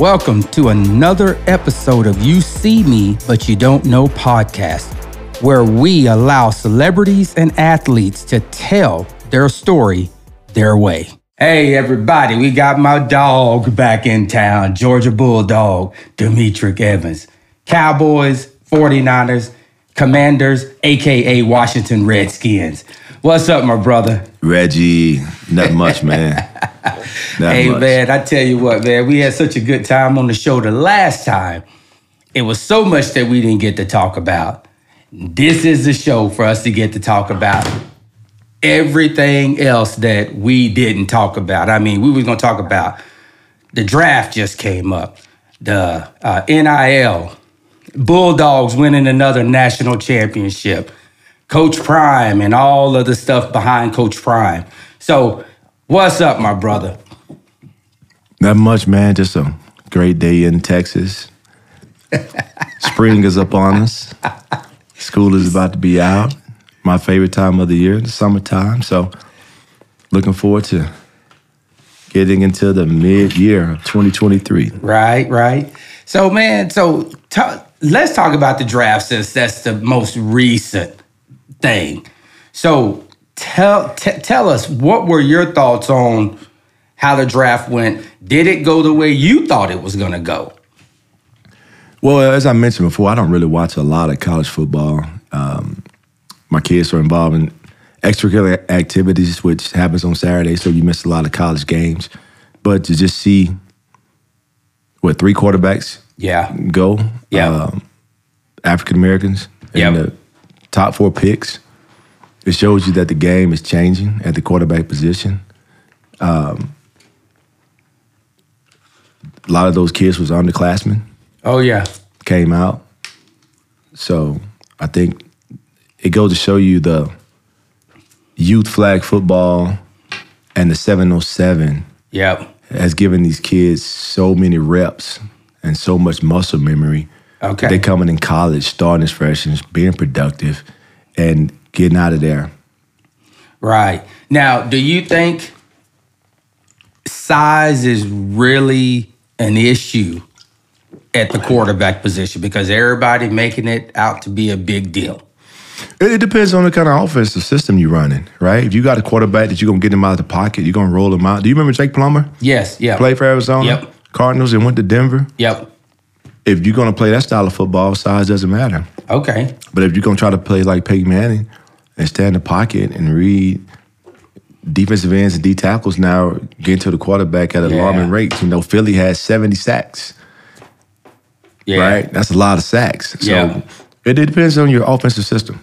Welcome to another episode of You See Me, But You Don't Know podcast, where we allow celebrities and athletes to tell their story their way. Hey, everybody, we got my dog back in town, Georgia Bulldog, Demetric Evans. Cowboys, 49ers, Commanders, AKA Washington Redskins. What's up, my brother? Reggie, not much, man. Not hey, much. man, I tell you what, man, we had such a good time on the show the last time. It was so much that we didn't get to talk about. This is the show for us to get to talk about everything else that we didn't talk about. I mean, we was gonna talk about the draft just came up, the uh, NIL, Bulldogs winning another national championship, Coach Prime, and all of the stuff behind Coach Prime. So, what's up, my brother? Not much, man. Just a great day in Texas. Spring is upon us. School is about to be out. My favorite time of the year, the summertime. So, looking forward to getting into the mid-year of 2023. Right, right. So, man, so t- let's talk about the draft since that's the most recent thing. So, tell t- tell us what were your thoughts on how the draft went? Did it go the way you thought it was going to go? Well, as I mentioned before, I don't really watch a lot of college football. Um, my kids are involved in extracurricular activities, which happens on Saturday, so you miss a lot of college games. But to just see what three quarterbacks Yeah. go, Yeah. um, African Americans, and the top four picks, it shows you that the game is changing at the quarterback position. Um, a lot of those kids was underclassmen Oh yeah. came out. So I think it goes to show you the youth flag football and the 707 Yep. has given these kids so many reps and so much muscle memory. Okay. They coming in college, starting as freshmen, being productive, and getting out of there. Right. Now, do you think size is really an issue at the quarterback position because everybody making it out to be a big deal? It, depends on the kind of offensive system you're running, right? If you got a quarterback that you're gonna get him out of the pocket, you're gonna roll him out. Do you remember Jake Plummer? Yes. Yeah. Played for Arizona, Yep. Cardinals, and went to Denver. Yep. if you're going to play that style of football, size doesn't matter. Okay. But if you're going to try to play like Peyton Manning and stay in the pocket and read defensive ends and D tackles now getting to the quarterback at Yeah. alarming rates. You know, Philly has 70 sacks, Yeah. right? That's a lot of sacks. So Yeah. it, it depends on your offensive system.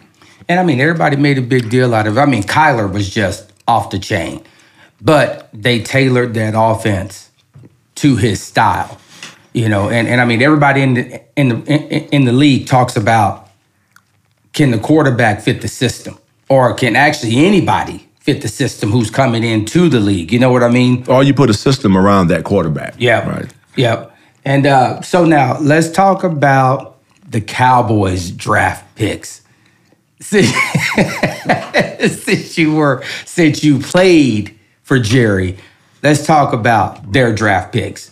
And I mean, everybody made a big deal out of it. I mean, Kyler was just off the chain, but they tailored that offense to his style, you know. And, and I mean, everybody in the in the in, in the league talks about can the quarterback fit the system, or can actually anybody fit the system who's coming into the league? You know what I mean? Or you put a system around that quarterback. Yeah. Right. Yep. And uh, so now let's talk about the Cowboys draft picks. Since, since you were since you played for Jerry, let's talk about their draft picks.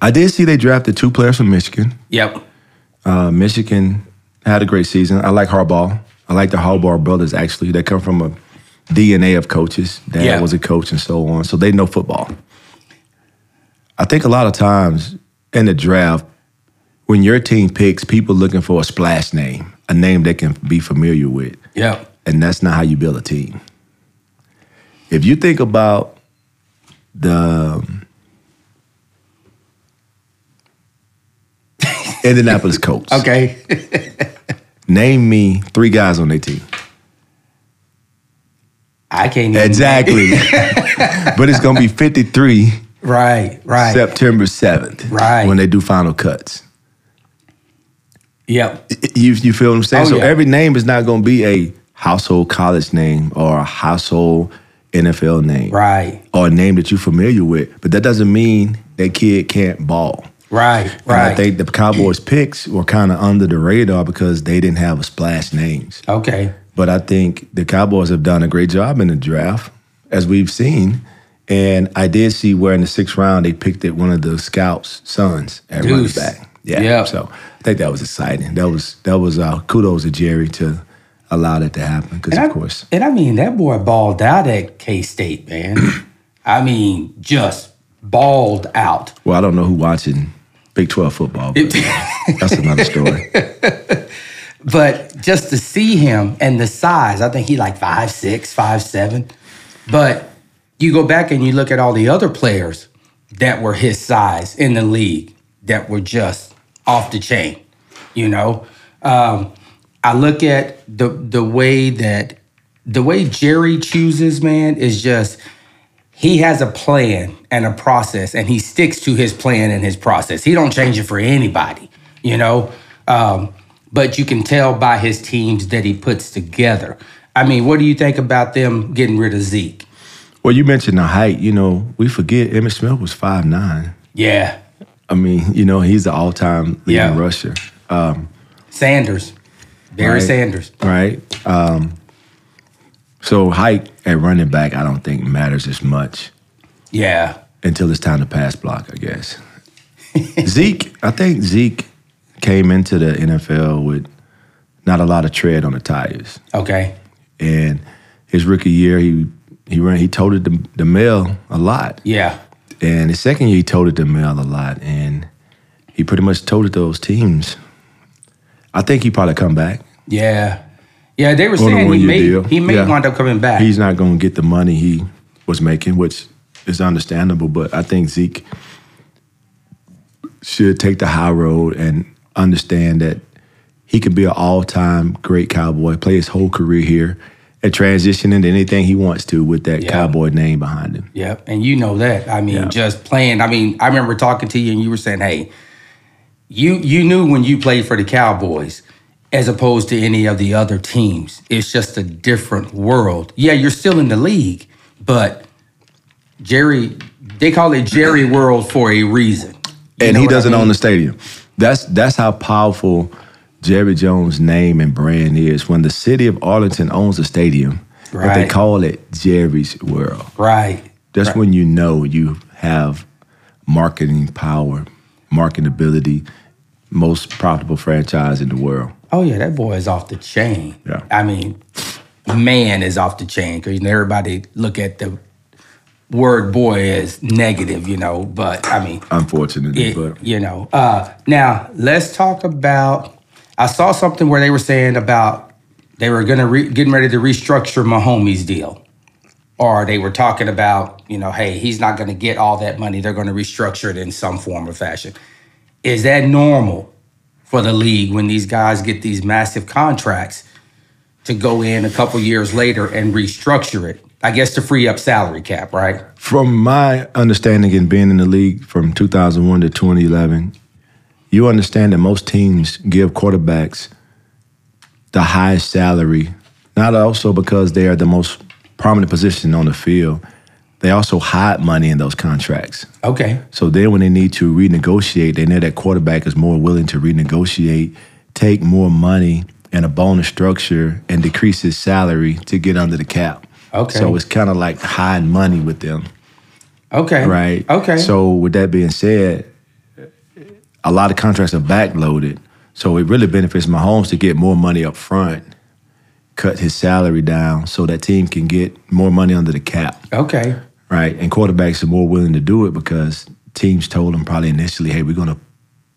I did see they drafted two players from Michigan. Yep. Uh, Michigan had a great season. I like Harbaugh. I like the Harbaugh brothers, actually. They come from a DNA of coaches. Dad Yeah. was a coach and so on. So they know football. I think a lot of times in the draft, when your team picks, people looking for a splash name, a name they can be familiar with. Yep. And that's not how you build a team. If you think about the Indianapolis Colts. Okay. Name me three guys on their team. I can't even Exactly. but it's going to be 53 Right. Right. September 7th. Right. When they do final cuts. Yep. You, you feel what I'm saying? Oh, so yeah. every name is not going to be a household college name or a household NFL name. Right. Or a name that you're familiar with. But that doesn't mean that kid can't ball. Right. And Right. I think the Cowboys picks were kind of under the radar because they didn't have a splash names. okay. But I think the Cowboys have done a great job in the draft, as we've seen. And I did see where in the sixth round they picked it one of the scouts' sons at running Deuce. back. Yeah. So I think that was exciting. That was that was uh, kudos to Jerry to allow that to happen because of I, course And I mean, that boy balled out at K State, man. I mean, just balled out. Well, I don't know who watching Big 12 football, but that's another story. But just to see him and the size, I think he like five six, five seven. But you go back and you look at all the other players that were his size in the league that were just off the chain. You know, um, I look at the the way that the way Jerry chooses, man, is just he has a plan and a process and he sticks to his plan and his process he don't change it for anybody you know um, but you can tell by his teams that he puts together i mean what do you think about them getting rid of zeke Well, you mentioned the height. You know, we forget Emmitt Smith was five nine. yeah I mean, you know, he's the all time leading Yeah. rusher. sanders barry Right. sanders right? Um, so height at running back, I don't think matters as much yeah until it's time to pass block, I guess. Zeke, I think Zeke came into the NFL with not a lot of tread on the tires, okay and his rookie year, he he ran he toted the, the mail a lot, yeah and his second year he toted the mail a lot, and he pretty much toted those teams. I think he probably come back. yeah yeah they were On saying he may deal. he may Yeah. wind up coming back He's not going to get the money he was making, which is understandable. But I think Zeke should take the high road and understand that he could be an all-time great cowboy, play his whole career here, and transition into anything he wants to with that Yeah. cowboy name behind him. Yep, and you know that. I mean, Yeah. just playing. I mean, I remember talking to you, and you were saying, "Hey, you you knew when you played for the Cowboys, as opposed to any of the other teams. It's just a different world. Yeah, you're still in the league, but Jerry, they call it Jerry World for a reason. You and he doesn't mean? own the stadium. That's that's how powerful Jerry Jones' name and brand is. When the city of Arlington owns a stadium, but they call it Jerry's World. right. That's right. when you know you have marketing power, marketability, most profitable franchise in the world. Oh yeah, that boy is off the chain. Yeah. I mean, man is off the chain because everybody look at the word boy is negative, you know. But I mean, Unfortunately, it, but you know. Uh, now let's talk about. I saw something where they were saying about they were gonna re, getting ready to restructure Mahomes' deal, or they were talking about you know, hey, he's not gonna get all that money. They're gonna restructure it in some form or fashion. Is that normal for the league when these guys get these massive contracts to go in a couple years later and restructure it? I guess to free up salary cap, right? from my understanding and being in the league from 2001 to 2011, you understand that most teams give quarterbacks the highest salary, not also because they are the most prominent position on the field. They also hide money in those contracts. Okay. So then when they need to renegotiate, they know that quarterback is more willing to renegotiate, take more money and a bonus structure and decrease his salary to get under the cap. Okay. So it's kind of like hiding money with them, Okay. right? Okay. So with that being said, a lot of contracts are backloaded. So it really benefits Mahomes to get more money up front, cut his salary down so that team can get more money under the cap okay. right? And quarterbacks are more willing to do it because teams told them probably initially, hey, we're going to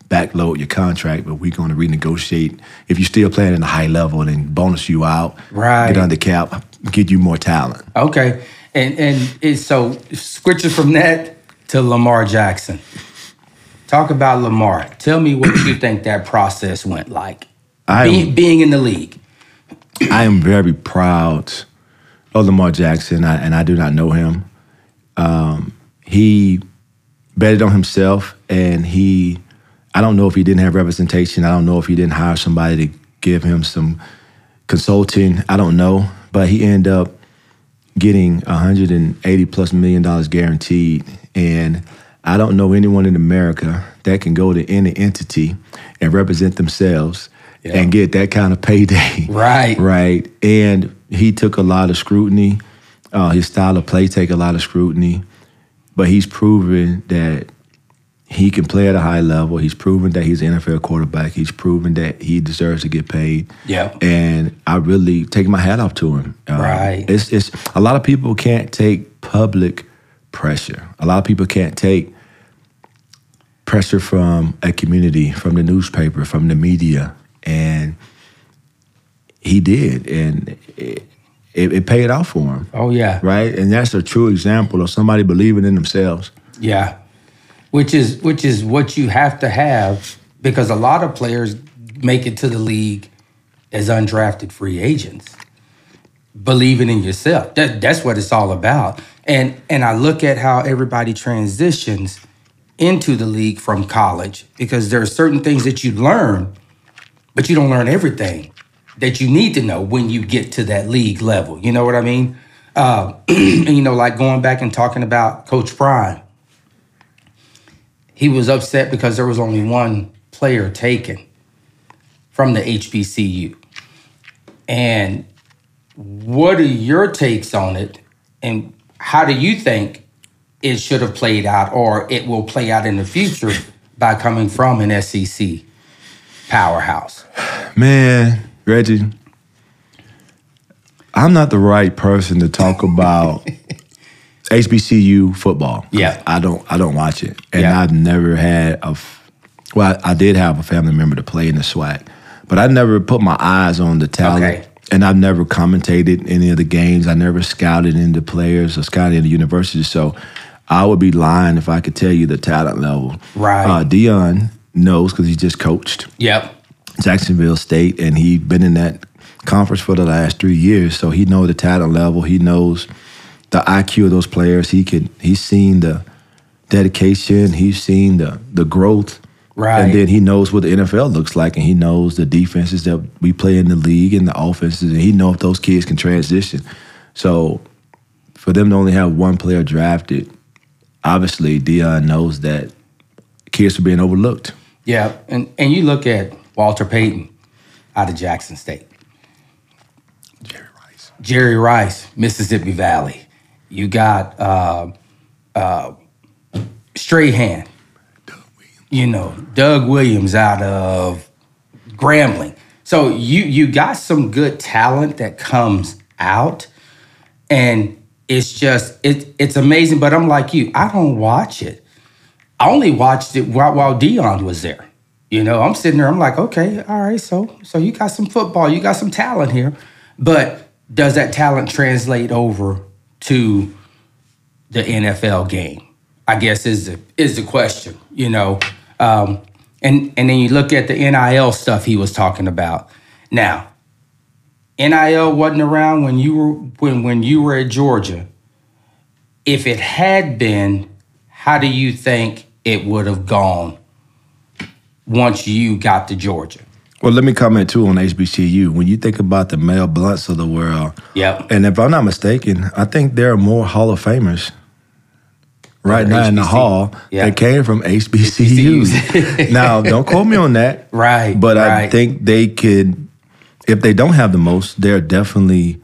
backload your contract, but we're going to renegotiate. If you're still playing at a high level, then bonus you out, Right. get under cap, get you more talent. Okay. And and it's so switching from that to Lamar Jackson. Talk about Lamar. Tell me what you think that process went like. I Being, am, being in the league. I am very proud of Lamar Jackson, I, and I do not know him. Um, he betted on himself, and he, I don't know if he didn't have representation. I don't know if he didn't hire somebody to give him some consulting. I don't know, but he ended up getting 180 plus million dollars guaranteed, and I don't know anyone in America that can go to any entity and represent themselves Yeah. and get that kind of payday. Right. Right. And he took a lot of scrutiny. Uh, his style of play take a lot of scrutiny. but he's proven that he can play at a high level. He's proven that he's an NFL quarterback. He's proven that he deserves to get paid. Yeah. And I really take my hat off to him. Uh, Right. It's it's a lot of people can't take public pressure. A lot of people can't take pressure from a community, from the newspaper, from the media, and he did, and it, it, it paid off for him, Oh yeah. right? And that's a true example of somebody believing in themselves. Yeah. Which is which is what you have to have because a lot of players make it to the league as undrafted free agents. Believing in yourself. That that's what it's all about. And and I look at how everybody transitions into the league from college because there are certain things that you learn, but you don't learn everything that you need to know when you get to that league level. You know what I mean? Uh, and, you know, like going back and talking about Coach Prime he was upset because there was only one player taken from the HBCU. And what are your takes on it? And how do you think it should have played out or it will play out in the future by coming from an SEC powerhouse? Man, Reggie, I'm not the right person to talk about HBCU football. Yeah. I don't I don't watch it. And Yeah. I've never had a f- well, I, I did have a family member to play in the SWAC, but I never put my eyes on the talent. Okay. And I've never commentated any of the games. I never scouted into players or scouted into universities. So I would be lying if I could tell you the talent level. Right. Uh, Deion knows because he just coached. Yep. Jacksonville State, and he'd been in that conference for the last three years. So he knows the talent level. He knows the IQ of those players. He can. He's seen the dedication. He's seen the the growth. Right. And then he knows what the NFL looks like, and he knows the defenses that we play in the league and the offenses, and he knows if those kids can transition. So for them to only have one player drafted, obviously Deion knows that kids are being overlooked. Yeah, and and you look at Walter Payton out of Jackson State, Jerry Rice. Jerry Rice, Mississippi Valley. You got uh, uh, Strahan, you know, Doug Williams out of Grambling. So you you got some good talent that comes out, and it's just it it's amazing. But I'm like you, I don't watch it. I only watched it while, while Deion was there. You know, I'm sitting there. I'm like, okay, all right. So, so you got some football, you got some talent here, but does that talent translate over to the NFL game? I guess is the is the question. You know, um, and and then you look at the NIL stuff he was talking about. Now, NIL wasn't around when you were when when you were at Georgia. If it had been, how do you think it would have gone once you got to Georgia? Well, let me comment too on HBCU. When you think about the Mel Blunts of the world, Yep. and if I'm not mistaken, I think there are more Hall of Famers right now in the hall Yeah. that came from HBCUs. now, don't quote me on that, Right. but I think they could, if they don't have the most, they're definitely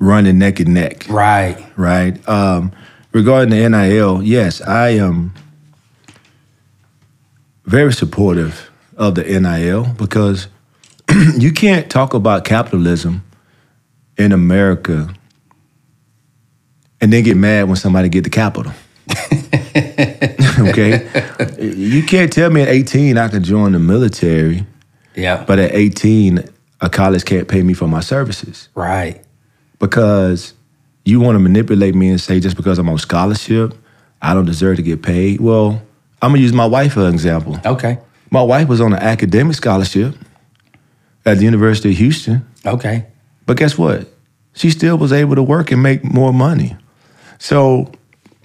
running neck and neck right. right? Um, regarding the NIL, yes, I am very supportive of the NIL because you can't talk about capitalism in America and then get mad when somebody get the capital. okay, you can't tell me at 18 I can join the military, Yeah. but at 18 a college can't pay me for my services right. because you want to manipulate me and say just because I'm on scholarship, I don't deserve to get paid. Well, I'm gonna use my wife for an example. Okay. My wife was on an academic scholarship at the University of Houston, Okay. but guess what? She still was able to work and make more money. So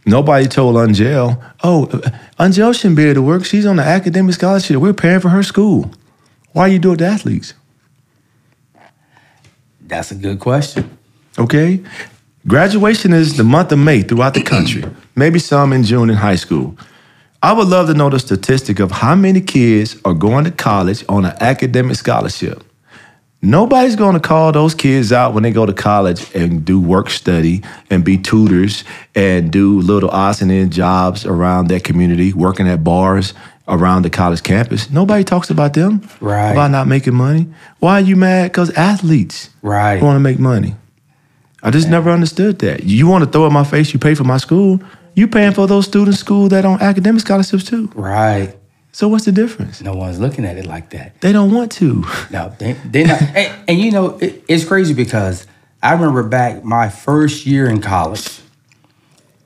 nobody told Angel, "Oh, Angel shouldn't be able to work. She's on an academic scholarship. We're paying for her school. Why you do it to athletes?" That's a good question. Okay? Graduation is the month of May throughout the country, maybe some in June in high school. I would love to know the statistic of how many kids are going to college on an academic scholarship. Nobody's going to call those kids out when they go to college and do work study and be tutors and do little odds and ends jobs around their community, working at bars around the college campus. Nobody talks about them Right. about not making money. Why are you mad? Because athletes Right. want to make money. I just never understood that. You want to throw in my face? You pay for my school. You paying for those students' school that on academic scholarships too. Right. So what's the difference? No one's looking at it like that. They don't want to. No, they they not. and, and you know, it, it's crazy because I remember back my first year in college,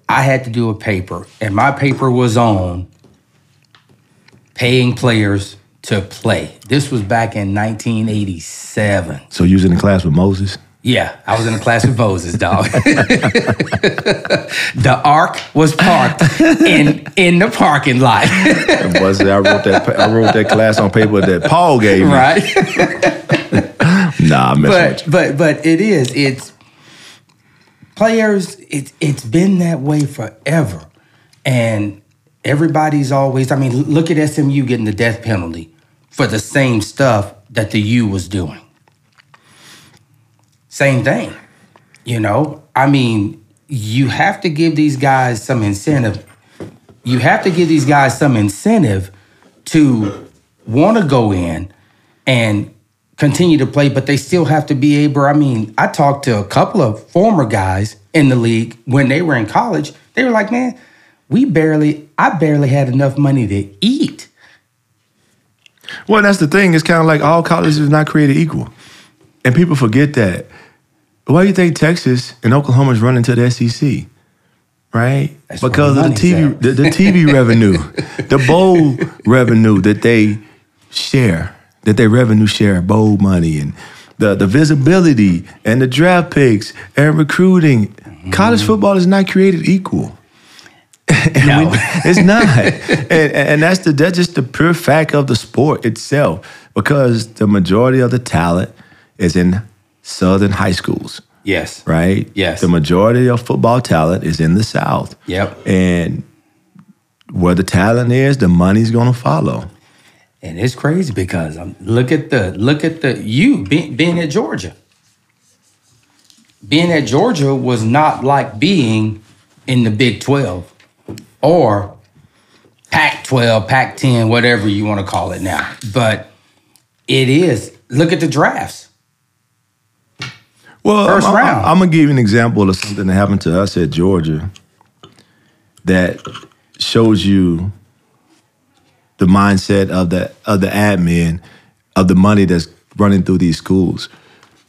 I had to do a paper, and my paper was on paying players to play. This was back in 1987. So you was in the class with Moses. Yeah, I was in a class with Moses, dog. the ark was parked in in the parking lot, boy said, I wrote that. I wrote that class on paper that Paul gave me. right? Nah, I'm but but but it is it's players it's it's been that way forever and everybody's always i mean look at smu getting the death penalty for the same stuff that the u was doing same thing you know i mean you have to give these guys some incentive you have to give these guys some incentive to want to go in and continue to play, but they still have to be able. I mean, I talked to a couple of former guys in the league when they were in college. They were like, man, we barely, I barely had enough money to eat. Well, that's the thing. It's kind of like all colleges are not created equal, and people forget that. Why do you think Texas and Oklahoma is running to the SEC? Right? That's because of the TV, the, the TV revenue, the bowl revenue that they share, that they revenue share bowl money, and the the visibility and the draft picks and recruiting. College football is not created equal. And No. we- it's not, and, and that's the that's just the pure fact of the sport itself. Because the majority of the talent is in southern high schools, Yes. right? Yes. The majority of football talent is in the South. Yep. And where the talent is, the money's gonna follow. And it's crazy because um, look at the look at the you being, being at Georgia. Being at Georgia was not like being in the Big Twelve or Pac twelve, Pac ten, whatever you want to call it now. But it is. Look at the drafts. Well, First I'm, I'm- round. I'm gonna give you an example of something that happened to us at Georgia that shows you the mindset of the of the admin of the money that's running through these schools.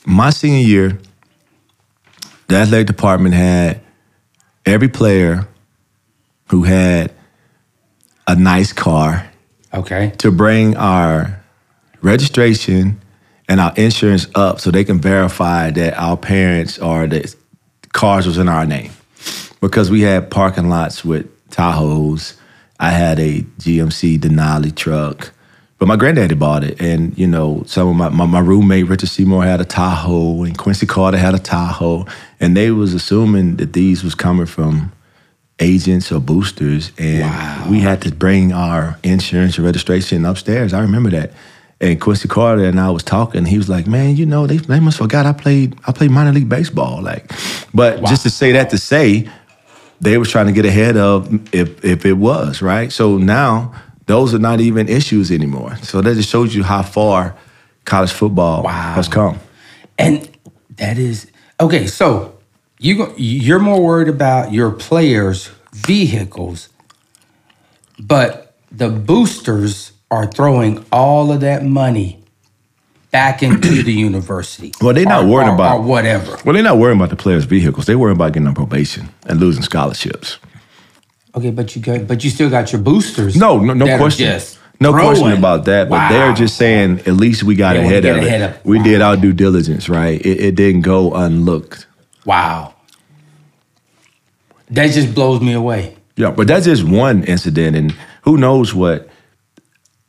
My senior year, the athletic department had every player who had a nice car Okay. to bring our registration and our insurance up so they can verify that our parents or the cars was in our name. Because we had parking lots with Tahoes. I had a GMC Denali truck. But my granddaddy bought it. And, you know, some of my, my, my roommate, Richard Seymour, had a Tahoe and Quincy Carter had a Tahoe. And they was assuming that these was coming from agents or boosters, and Wow. we had to bring our insurance and registration upstairs. I remember that. And Quincy Carter and I was talking. He was like, "Man, you know, they they must forgot I played I played minor league baseball." Like, but just to say that to say, they was trying to get ahead of if if it was right. So now those are not even issues anymore. So that just shows you how far college football Wow. has come. And that is okay. So you go, you're more worried about your players' vehicles, but the boosters are throwing all of that money back into the university. Well, they're not Or- worried or- about- or whatever. Well, they're not worrying about the players' vehicles. They're worrying about getting on probation and losing scholarships. Okay, but you got, but you still got your boosters. No, no, no question. No question about that. But Wow. they're just saying at least we got ahead of ahead it. of- we wow. did our due diligence, right? It, it didn't go unlooked. Wow, that just blows me away. Yeah, but that's just one incident, and who knows what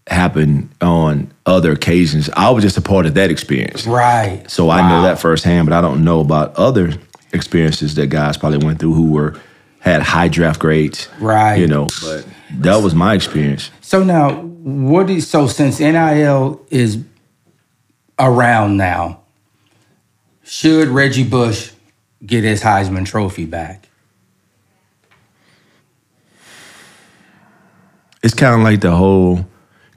happened on other occasions. I was just a part of that experience. Right. So I know that firsthand, but I don't know about other experiences that guys probably went through who were had high draft grades. Right. You know, but that was my experience. So now, what is so since NIL is around now. Should Reggie Bush get his Heisman Trophy back? It's kind of like the whole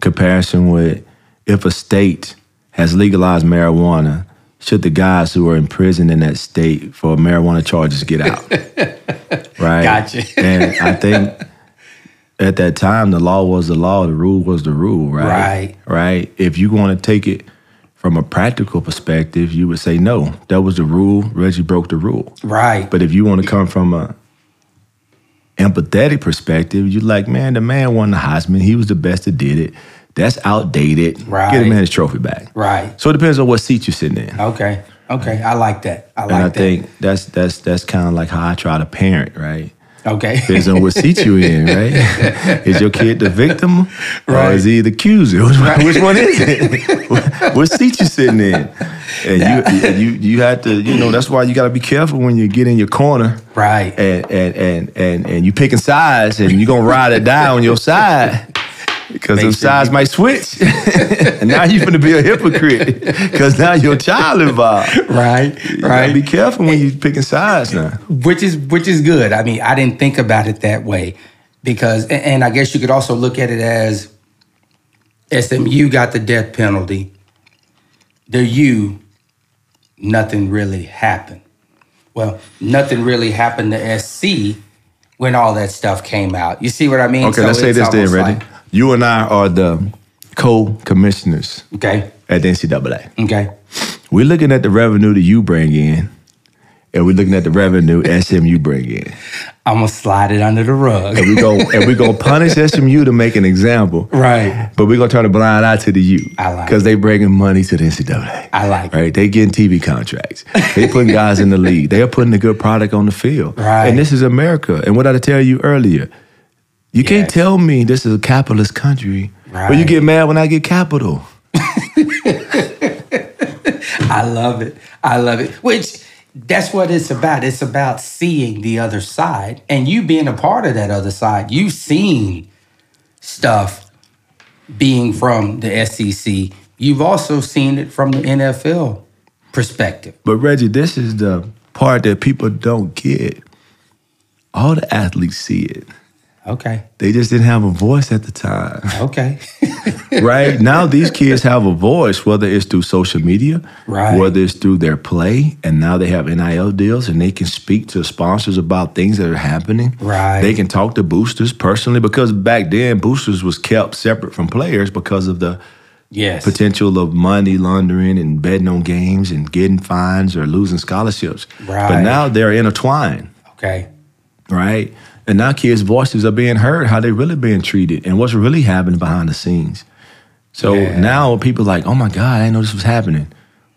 comparison with if a state has legalized marijuana, should the guys who are in prison in that state for marijuana charges get out? right. Gotcha. and I think at that time the law was the law, the rule was the rule, right? Right. Right. If you want to take it from a practical perspective, you would say no, that was the rule. Reggie broke the rule. Right. But if you want to come from a empathetic perspective, you're like, man, the man won the Heisman. He was the best that did it. That's outdated. Get Right. a man his trophy back. right. So it depends on what seat you're sitting in. Okay. Okay. I like that. I like that. and I that. think that's that's that's kind of like how I try to parent, right? Okay. Depends on what seat you in, right? is your kid the victim or is he the accuser? Which, one- which one is it? what, what seat you sitting in? And you you you have to, you know, that's why you got to be careful when you get in your corner right. and and and and and you picking sides and you are gonna ride or die on your side because Make them sure sides might switch. and now you're gonna be a hypocrite because now your child involved. right. You Right. be careful when you picking sides now. which is which is good. I mean, I didn't think about it that way because, and, I guess you could also look at it as SMU got the death penalty. The U, nothing really happened. Well, nothing really happened to SC when all that stuff came out. You see what I mean? Okay, So let's say this then, ready? like- you and I are the co-commissioners okay, at the NCAA. okay, We're looking at the revenue that you bring in, and we're looking at the revenue SMU bring in. I'm gonna slide it under the rug. And we go and we gonna punish SMU to make an example. right. But we're gonna turn a blind eye to the U. I like Because they bringing money to the NCAA. I like it. Right? They getting TV contracts. They putting guys in the league. They are putting a good product on the field. Right. And this is America. And what did I tell you earlier? You can't tell me this is a capitalist country. But you get mad when I get capital. I love it. I love it. Which that's what it's about. It's about seeing the other side and you being a part of that other side. You've seen stuff being from the SEC. You've also seen it from the NFL perspective. But Reggie, this is the part that people don't get. All the athletes see it. Okay. They just didn't have a voice at the time. Okay. right now these kids have a voice whether it's through social media Right. whether it's through their play and now they have nil deals and they can speak to sponsors about things that are happening Right. they can talk to boosters personally because back then boosters was kept separate from players because of the yes. potential of money laundering and betting on games and getting fines or losing scholarships Right. but now they're intertwined Okay. right? And now kids' voices are being heard, how they really being treated, and what's really happening behind the scenes. So Yeah. now people like, oh my God, I didn't know this was happening.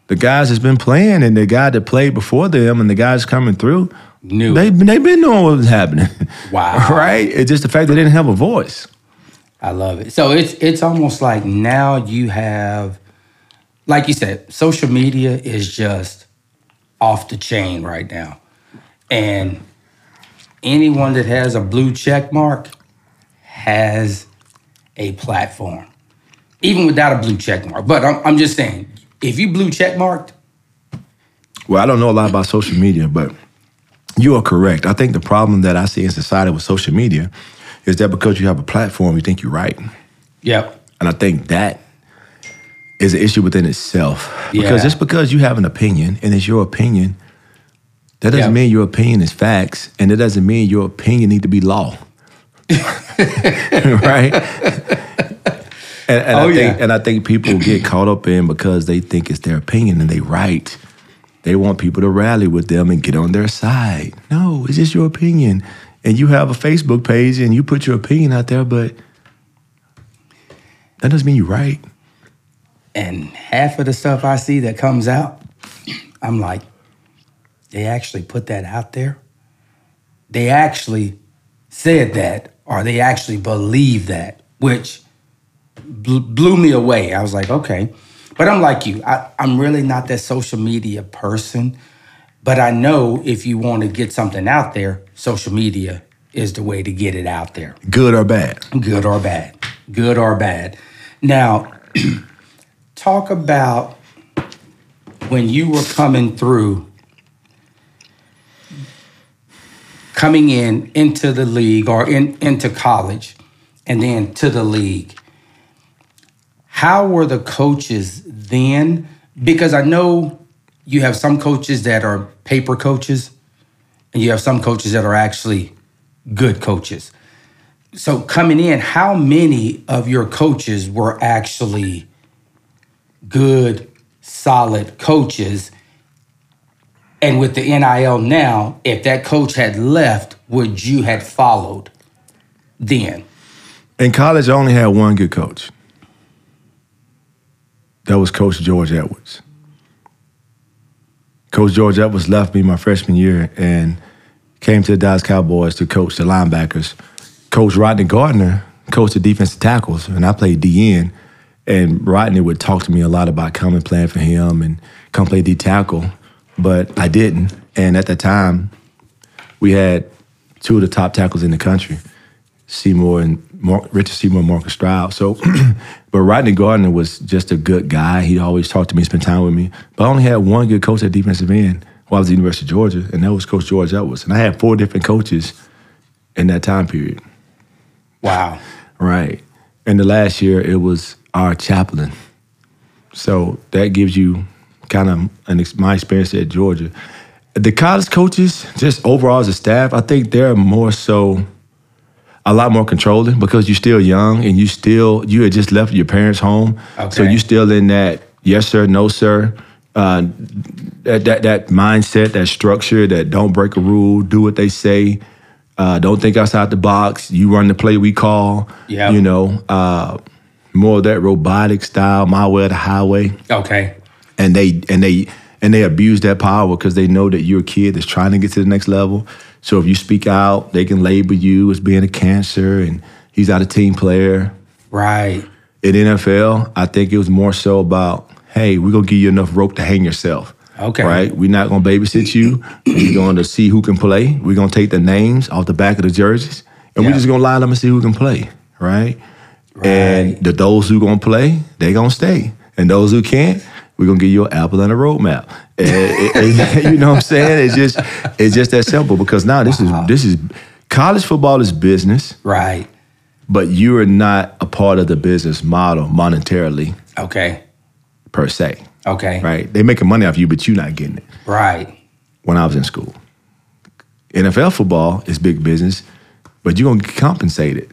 The guys that's been playing and the guy that played before them and the guys coming through, Knew. they they been knowing what was happening. Wow. right? It's just the fact they didn't have a voice. I love it. So it's it's almost like now you have, like you said, social media is just off the chain right now, and anyone that has a blue check mark has a platform, even without a blue check mark. But I'm I'm just saying, if you blue check marked, Well, I don't know a lot about social media, but you are correct. I think the problem that I see in society with social media is that because you have a platform, you think you're right. yep, And I think that is an issue within itself. Because Yeah. just because you have an opinion and it's your opinion, that doesn't Yeah. mean your opinion is facts, and it doesn't mean your opinion need to be law. right? And, and Oh, I think yeah. and I think people get caught up in because they think it's their opinion and they right. They want people to rally with them and get on their side. No, it's just your opinion. And you have a Facebook page and you put your opinion out there, but that doesn't mean you're right. and half of the stuff I see that comes out, I'm like, they actually put that out there. They actually said that, or they actually believe that, which bl- blew me away. I was like, okay. But I'm like you, I, I'm really not that social media person. But I know if you want to get something out there, social media is the way to get it out there Good or bad. good or bad good or bad now talk about when you were coming through, coming in into the league or in into college, and then to the league. How were the coaches then? Because I know you have some coaches that are paper coaches, and you have some coaches that are actually good coaches. So coming in, how many of your coaches were actually good, solid coaches? And with the NIL now, if that coach had left, would you had followed then? In college, I only had one good coach. That was Coach George Edwards. Coach George Edwards left me my freshman year and came to the Dallas Cowboys to coach the linebackers. Coach Rodney Garner coached the defensive tackles, and I played DN. And Rodney would talk to me a lot about coming playing for him and come play D tackle, but I didn't. And at the time, we had two of the top tackles in the country, Seymour and Mar- Richard Seymour, Marcus Stroud. So, but Rodney Garner was just a good guy. He always talked to me, spent time with me. But I only had one good coach at defensive end while I was at the University of Georgia, and that was Coach George Edwards. And I had four different coaches in that time period. Wow. Right. And the last year, it was our chaplain. So that gives you kind of an ex- my experience at Georgia. The college coaches, just overall as a staff, I think they're more so a lot more controlling because you're still young and you still you had just left your parents' home, so you're still in that yes sir, no sir, uh, that, that that mindset, that structure, that don't break a rule, do what they say, uh, don't think outside the box. You run the play we call. Yeah. you know, uh, more of that robotic style, my way or the highway Okay. And they and they and they abuse that power because they know that you're a kid that's trying to get to the next level. So if you speak out, they can label you as being a cancer and he's not a team player. Right. In NFL, I think it was more so about, hey, we're gonna give you enough rope to hang yourself. Okay. Right? We're not gonna babysit you. We're going to see who can play. We're gonna take the names off the back of the jerseys, and Yeah. we're just gonna line them and see who can play. Right? And the those who gonna play, they gonna stay. And those who can't, we're gonna give you an apple and a roadmap. And it- it- you know what I'm saying? It's just it's just that simple because now this is this is college football is business, Right. but you are not a part of the business model monetarily Okay. per se. Okay. Right? They making money off you, but you're not getting it. Right. When I was in school. NFL football is big business, but you're gonna get compensated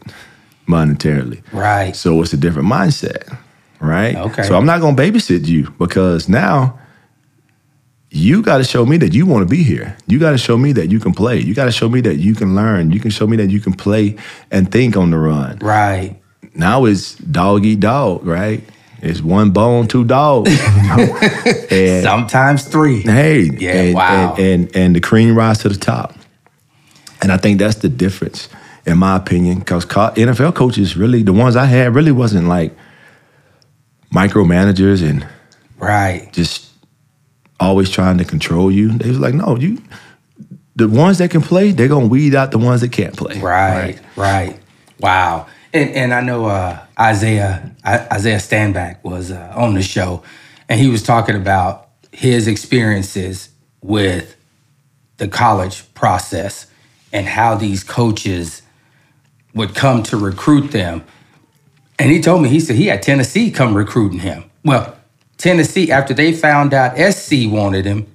monetarily. Right. So it's a different mindset, right? Okay. So I'm not gonna babysit you because now you got to show me that you want to be here. You got to show me that you can play. You got to show me that you can learn. You can show me that you can play and think on the run. Right. Now it's dog eat dog, right? It's one bone, two dogs. and Sometimes three. hey, Yeah, and, wow. and, and and the cream rise to the top. And I think that's the difference, in my opinion, because NFL coaches really, the ones I had, really wasn't like micromanagers and Right. just always trying to control you. They was like, no, you, the ones that can play, they're gonna weed out the ones that can't play. Right, right. Wow. And and I know uh, Isaiah I, Isaiah Stanback was uh, on the show, and he was talking about his experiences with the college process and how these coaches would come to recruit them. And he told me he said he had Tennessee come recruiting him. Well, Tennessee after they found out SC wanted him,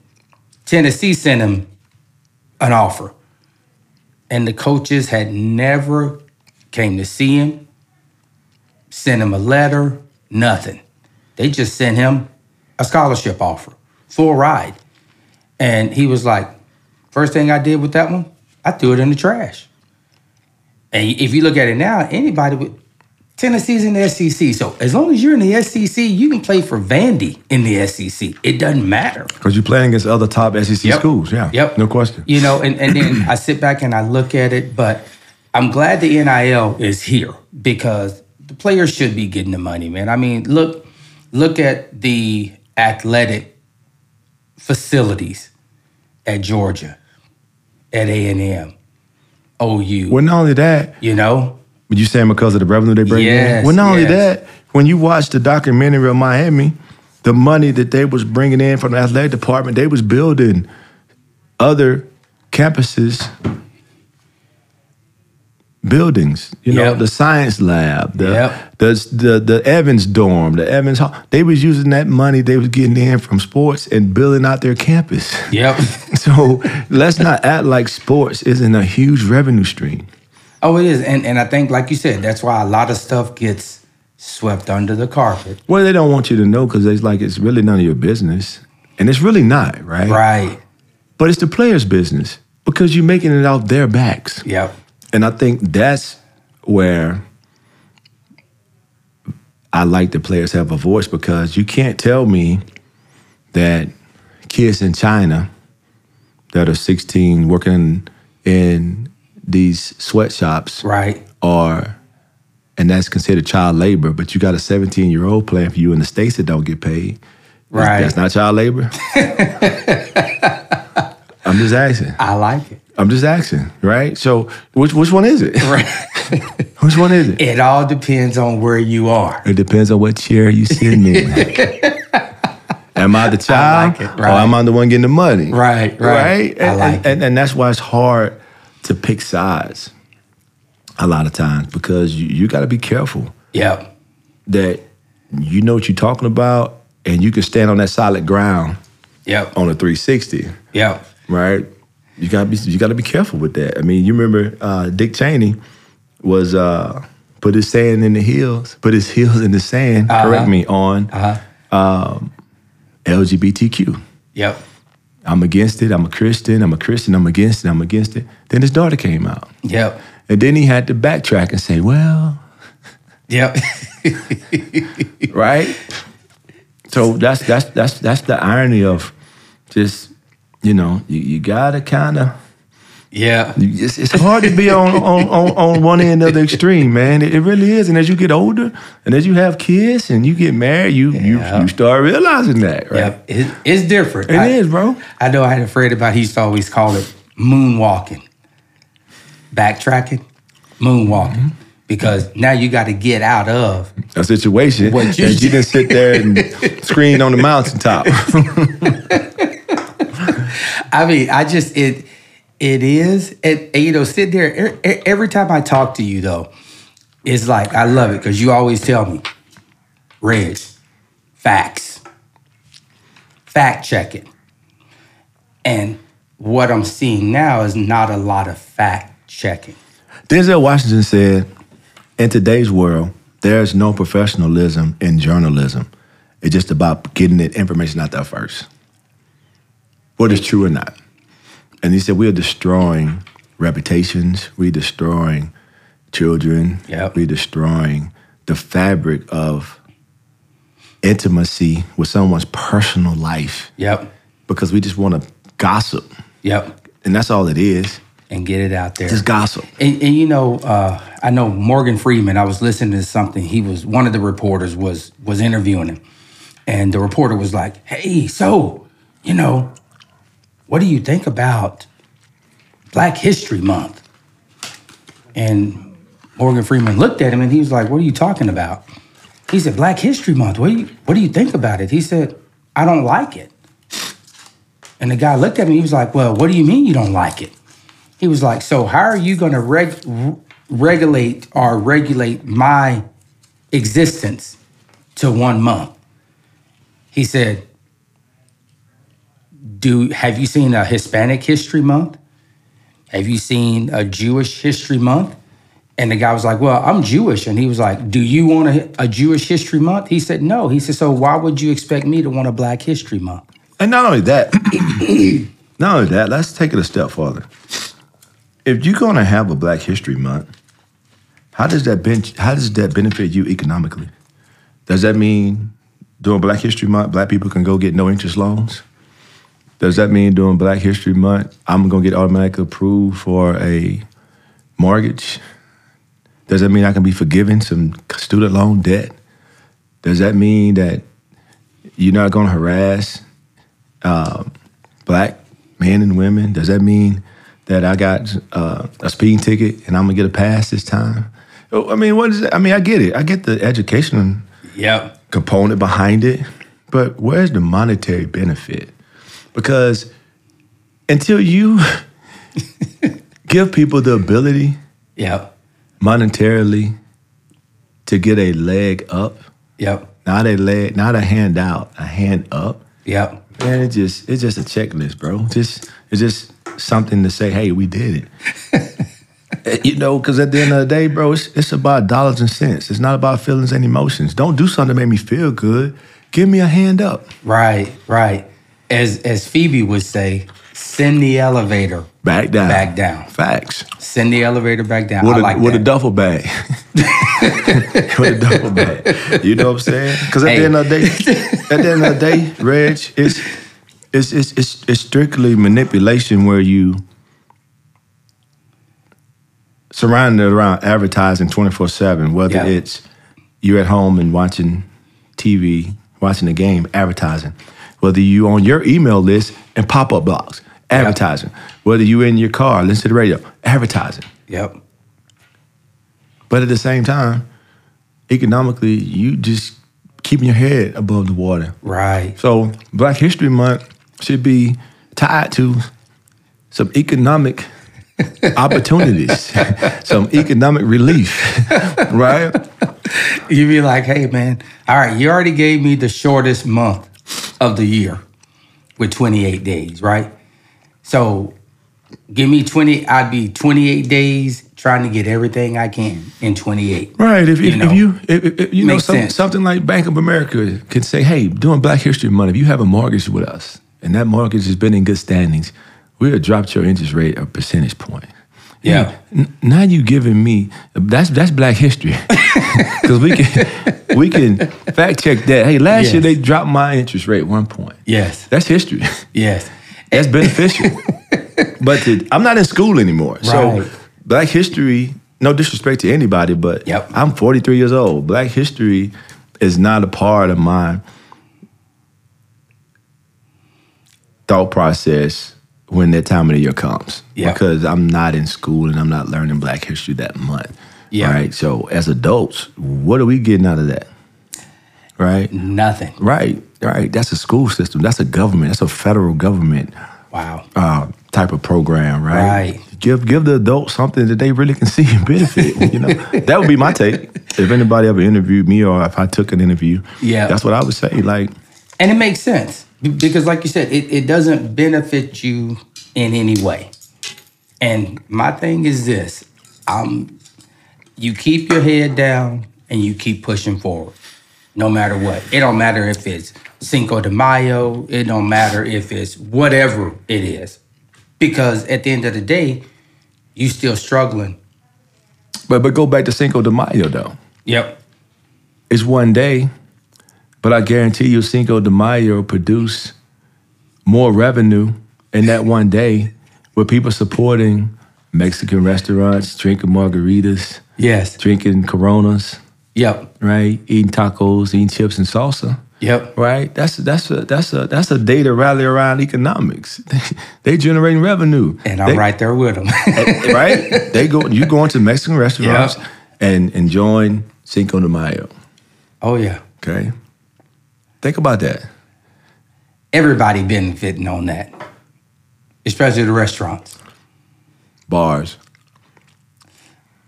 Tennessee sent him an offer and the coaches had never came to see him, sent him a letter, nothing. They just sent him a scholarship offer, full ride. And he was like, first thing I did with that one, I threw it in the trash. And if you look at it now, anybody with Tennessee's in the SEC. So as long as you're in the SEC, you can play for Vandy in the SEC. It doesn't matter. Because you're playing against other top SEC Yep. schools. Yeah. Yep. No question. You know, and, and then I sit back and I look at it, but I'm glad the NIL is here because the players should be getting the money, man. I mean, look, look at the athletic facilities at Georgia, at A&M, OU. Well, not only that, you know? But you saying because of the revenue they bring Yes, in? Well, not only that, when you watch the documentary of Miami, the money that they was bringing in from the athletic department, they was building other campuses buildings. You know, Yep. the science lab, the, Yep. the the the Evans dorm, the Evans hall. They was using that money they was getting in from sports and building out their campus. Yep. So let's not act like sports isn't a huge revenue stream. Oh, it is, and and I think, like you said, that's why a lot of stuff gets swept under the carpet. Well, they don't want you to know because it's like it's really none of your business, and it's really not, right? Right. But it's the players' business because you're making it out their backs. Yep. And I think that's where I like the players have a voice because you can't tell me that kids in China that are 16 working in these sweatshops Right. are, and that's considered child labor, but you got a 17 year old playing for you in the States that don't get paid. Right. That's not child labor. I'm just asking. I like it. I'm just asking, right? So which which one is it? Right. Which one is it? it all depends on where you are. It depends on what chair you sitting in. am I the child, like it, or right. am I the one getting the money? Right. Right. right. I like and, and, and that's why it's hard to pick sides a lot of times because you, you got to be careful Yeah. That you know what you're talking about and you can stand on that solid ground Yeah. on a 360. Yeah. right? You gotta be you gotta be careful with that. I mean, you remember uh, Dick Cheney was uh, put his sand in the hills, put his heels in the sand. Correct me on Uh-huh. LGBTQ. Yep. I'm against it. I'm a Christian. I'm a Christian. I'm against it. I'm against it. Then his daughter came out, Yep. and then he had to backtrack and say, "Well, Yep. right." so that's that's that's that's the irony of just you know you, you gotta kind of yeah. It's, it's hard to be on, on, on, on one end of the extreme, man. It, it really is. And as you get older, and as you have kids, and you get married, you Yeah. you, you start realizing that, right? Yep. It, it's different. It I, is, bro. I know I had a friend about he used to always call it moonwalking. Backtracking, moonwalking. Mm-hmm. Because now you got to get out of A situation What that you- you didn't sit there and scream on the mountaintop. I mean, I just it it is and, you know sit there every time I talk to you though, it's like I love it because you always tell me, Reg, facts, fact checking, and what I'm seeing now is not a lot of fact checking. Denzel Washington said, "In today's world, there is no professionalism in journalism. It's just about getting the information out there first, What is true or not." And he said, "We are destroying reputations. We're destroying children. Yep. We're destroying the fabric of intimacy with someone's personal life Yep, because we just want to gossip, yep, and that's all it is. and get it out there. Just gossip." And, and you know, uh, I know Morgan Freeman. I was listening to something. He was one of the reporters was was interviewing him, and the reporter was like, "Hey, so you know, what do you think about Black History Month?" And Morgan Freeman looked at him and he was like, "What are you talking about?" He said, "Black History Month. What do you What do you think about it?" He said, "I don't like it." And the guy looked at me. He was like, "Well, what do you mean you don't like it?" He was like, "So how are you going to reg- regulate or regulate my existence to one month?" He said, "Do have you seen a Hispanic History Month? Have you seen a Jewish History Month?" And the guy was like, "Well, I'm Jewish," and he was like, "Do you want a, a Jewish History Month?" He said, "No." He said, "So why would you expect me to want a Black History Month?" And not only that, not only that, let's take it a step further. If you're gonna have a Black History Month, how does that ben- how does that benefit you economically? Does that mean during Black History Month, black people can go get no interest loans? Does that mean during Black History Month, I'm gonna get automatically approved for a mortgage? Does that mean I can be forgiven some student loan debt? Does that mean that you're not gonna harass um, black men and women? Does that mean that I got uh, a speeding ticket and I'm gonna get a pass this time? Oh, I mean, what is it? I mean, I get it. I get the education Yep. component behind it, but where's the monetary benefit? Because until you give people the ability Yep. monetarily to get a leg up, Yep. not a leg, not a hand out, a hand up. Yep. Man, it just it's just a checklist, bro. Just it's just something to say, hey, we did it. Eh, you know, because at the end of the day, bro, it's, it's about dollars and cents. It's not about feelings and emotions. Don't do something to make me feel good. Give me a hand up. Right. Right. As as Phoebe would say, send the elevator Back down. back down. Facts. Send the elevator back down. With, I a, like with a duffel bag. with a duffel bag. You know what I'm saying? Because at Hey. the end of the day, at the end of the day, Reg, it's it's it's it's, it's strictly manipulation where you surrounded around advertising 24-7, whether Yeah. it's you're at home and watching TV, watching the game, advertising. Whether you on your email list and pop-up blogs, advertising. Whether you in your car, listen to the radio, advertising. Yep. But at the same time, economically, you just keeping your head above the water. Right. So Black History Month should be tied to some economic opportunities, some economic relief, right? You'd be like, hey man, all right, you already gave me the shortest month of the year with 28 days, right? So give me 20, I'd be 28 days trying to get everything I can in 28. Right. If, You if, know, if you if, if- you know some, something like Bank of America can say, hey, during Black History Month, if you have a mortgage with us and that mortgage has been in good standings, we'll drop your interest rate a percentage point. Yeah. Hey, now you giving me that's that's Black History because we can we can fact check that. Hey, last year they dropped my interest rate one point. Yes. That's history. Yes. That's beneficial. but to, I'm not in school anymore. So Black history, no disrespect to anybody, but Yep. I'm 43 years old. Black history is not a part of my thought process when that time of the year comes. Yeah. Because I'm not in school and I'm not learning black history that month. Yeah. Right. So as adults, what are we getting out of that? Right? Nothing. Right. Right. That's a school system. That's a government. That's a federal government Wow. uh, type of program, right? Right. Give give the adults something that they really can see and benefit. You know, that would be my take. If anybody ever interviewed me, or if I took an interview, Yeah. that's what I would say. Like, And it makes sense because, like you said, it, it doesn't benefit you in any way. And my thing is this um, you keep your head down and you keep pushing forward, no matter what. It don't matter if it's Cinco de Mayo, it don't matter if it's whatever it is. Because at the end of the day, you still struggling. but but go back to Cinco de Mayo though. Yep. It's one day, but I guarantee you, Cinco de Mayo produce more revenue in that one day with people supporting Mexican restaurants, drinking margaritas, Yes. drinking Coronas, Yep. right? Eating tacos, eating chips and salsa. Yep. right? That's that's a that's a that's a day to rally around economics. they generating revenue, And I'm They- right there with them. right? They go you going to Mexican restaurants Yeah. and enjoying Cinco de Mayo. oh, yeah. Okay, think about that. everybody benefiting on that, especially the restaurants. Bars,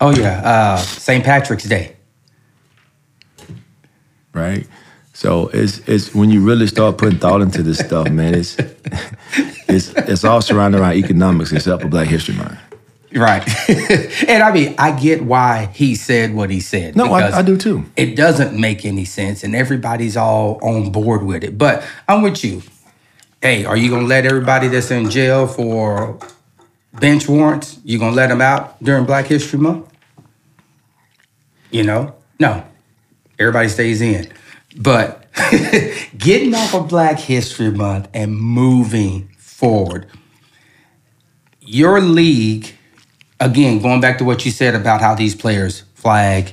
Oh yeah, uh, St. Patrick's Day. right? So it's it's when you really start putting thought into this stuff, man. It's it's it's all surrounded around economics, except for Black History Month. Right, and I mean I get why he said what he said. No, I- I do too. It doesn't make any sense, and everybody's all on board with it. But I'm with you. Hey, are you gonna let everybody that's in jail for bench warrants? You gonna let them out during Black History Month? You know, no. Everybody stays in. But getting off of Black History Month and moving forward, your league, again, going back to what you said about how these players flag,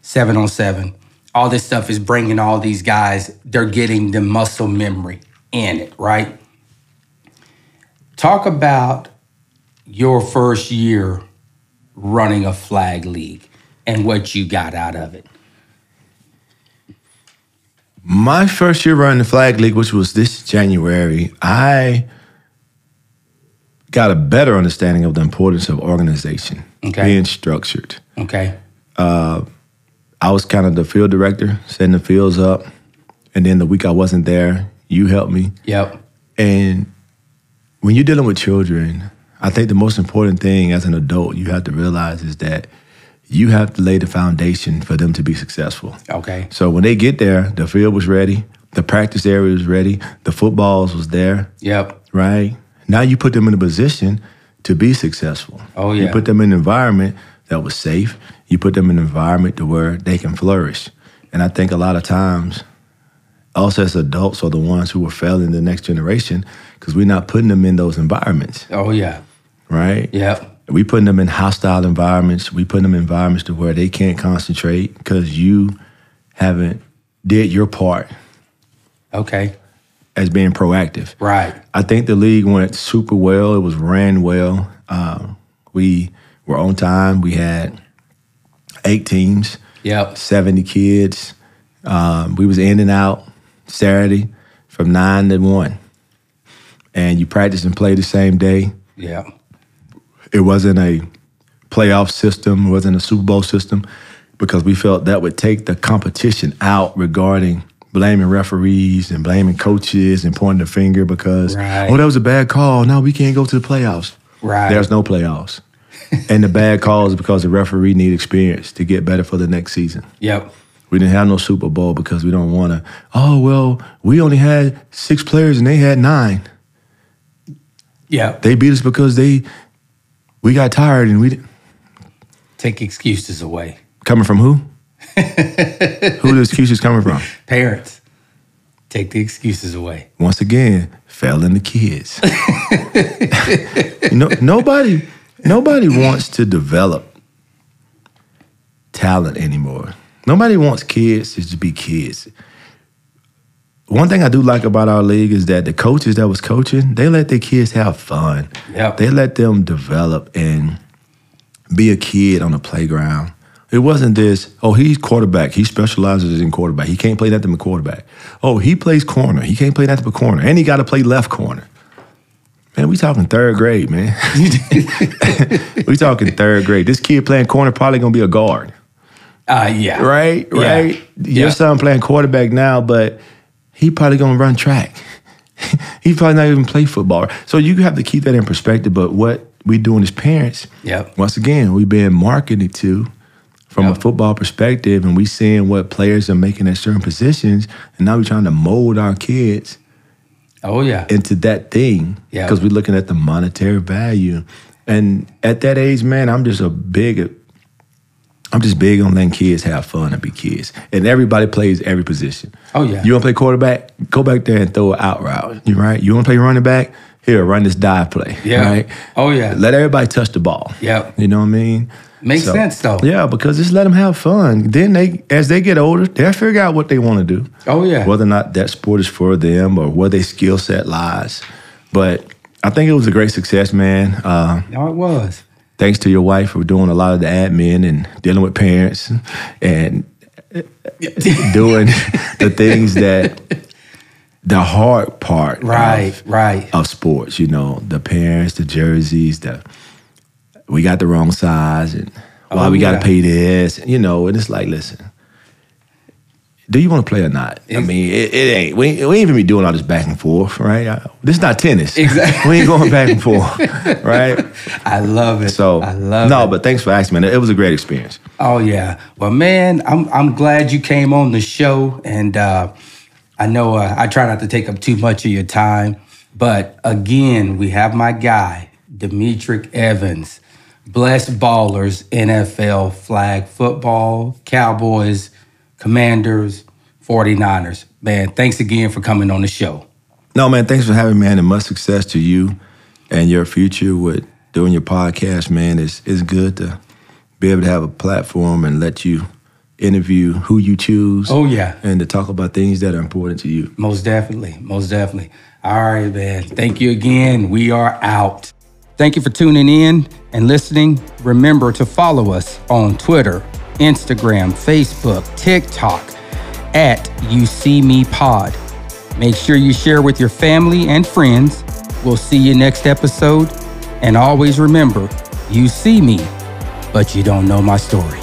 seven on seven, all this stuff is bringing all these guys, they're getting the muscle memory in it, right? Talk about your first year running a flag league and what you got out of it. My first year running the flag league, which was this January, I got a better understanding of the importance of organization, Okay. being structured. Okay. Uh, I was kind of the field director, setting the fields up, and then the week I wasn't there, you helped me. Yep. And when you're dealing with children, I think the most important thing as an adult you have to realize is that you have to lay the foundation for them to be successful. Okay. So when they get there, the field was ready, the practice area was ready, the footballs was there, Yep. right? Now you put them in a position to be successful. Oh, yeah. You put them in an environment that was safe. You put them in an environment to where they can flourish. And I think a lot of times, us as adults are the ones who are failing the next generation because we're not putting them in those environments, Oh yeah. right? Yep. We putting them in hostile environments. We putting them in environments to where they can't concentrate because you haven't did your part Okay. As being proactive. Right. I think the league went super well. It was ran well. Um, we were on time. We had eight teams, Yep. 70 kids. Um, we was in and out Saturday from nine to one. And you practice and play the same day. Yep. It wasn't a playoff system, it wasn't a Super Bowl system, because we felt that would take the competition out regarding blaming referees and blaming coaches and pointing the finger because, oh, Right. oh, that was a bad call. Now we can't go to the playoffs. Right. There's no playoffs. and the bad call is because the referee need experience to get better for the next season. Yep. We didn't have no Super Bowl because we don't want to. Oh well, we only had six players and they had nine. Yeah. They beat us because they we got tired and we didn't. Take excuses away. Coming from who? who the excuses coming from? Parents. Take the excuses away. Once again, failing the kids. no, nobody, nobody wants to develop talent anymore. Nobody wants kids to just be kids. One thing I do like about our league is that the coaches that was coaching, they let their kids have fun. Yep. They let them develop and be a kid on the playground. It wasn't this, oh, he's quarterback. He specializes in quarterback. He can't play that nothing but quarterback. Oh, he plays corner. He can't play that nothing but corner. And he got to play left corner. Man, we talking third grade, man. we talking third grade. This kid playing corner probably gonna be a guard. Uh yeah. Right? Yeah. Right? Your Yeah. son playing quarterback now, but he probably gonna run track. he probably not even play football. So you have to keep that in perspective. But what we doing as parents, Yep. once again, we being marketed to from a football perspective, and we seeing what players are making at certain positions, and now we're trying to mold our kids Oh yeah. into that thing Yeah. because we're looking at the monetary value. And at that age, man, I'm just a big, I'm just big on letting kids have fun and be kids. And everybody plays every position. Oh, yeah. You want to play quarterback? Go back there and throw it out route. You right? You want to play running back? Here, run this dive play. Yeah. Right? Oh, yeah. Let everybody touch the ball. Yep. You know what I mean? Makes sense, though. Yeah, because just let them have fun. Then they, as they get older, they'll figure out what they want to do Oh yeah. whether or not that sport is for them or where their skill set lies. But I think it was a great success, man. Uh, no, it was. thanks to your wife for doing a lot of the admin and dealing with parents and doing the things that the hard part Right. of, Right. of sports, you know, the parents, the jerseys, the we got the wrong size and why Oh, we got to yeah. pay this, you know, and it's like, listen, do you want to play or not? I mean, it, it ain't. We, ain't- we ain't even be doing all this back and forth, right? Uh, This is not tennis. Exactly. We ain't going back and forth, right? I love it. So I love no, it. but thanks for asking, man. It was a great experience. Oh yeah. Well, man, I'm I'm glad you came on the show, and uh, I know uh, I try not to take up too much of your time, but again, we have my guy Demetric Evans, blessed ballers, NFL flag football, Cowboys, Commanders, 49ers. Man, thanks again for coming on the show. No, man. Thanks for having me, man, and much success to you and your future with doing your podcast, man. It's it's good to be able to have a platform and let you interview who you choose. Oh yeah. and to talk about things that are important to you. Most definitely. Most definitely. All right, man. Thank you again. We are out. Thank you for tuning in and listening. Remember to follow us on Twitter, Instagram, Facebook, TikTok, at You See Me Pod. Make sure you share with your family and friends. We'll see you next episode. And always remember, you see me, but you don't know my story.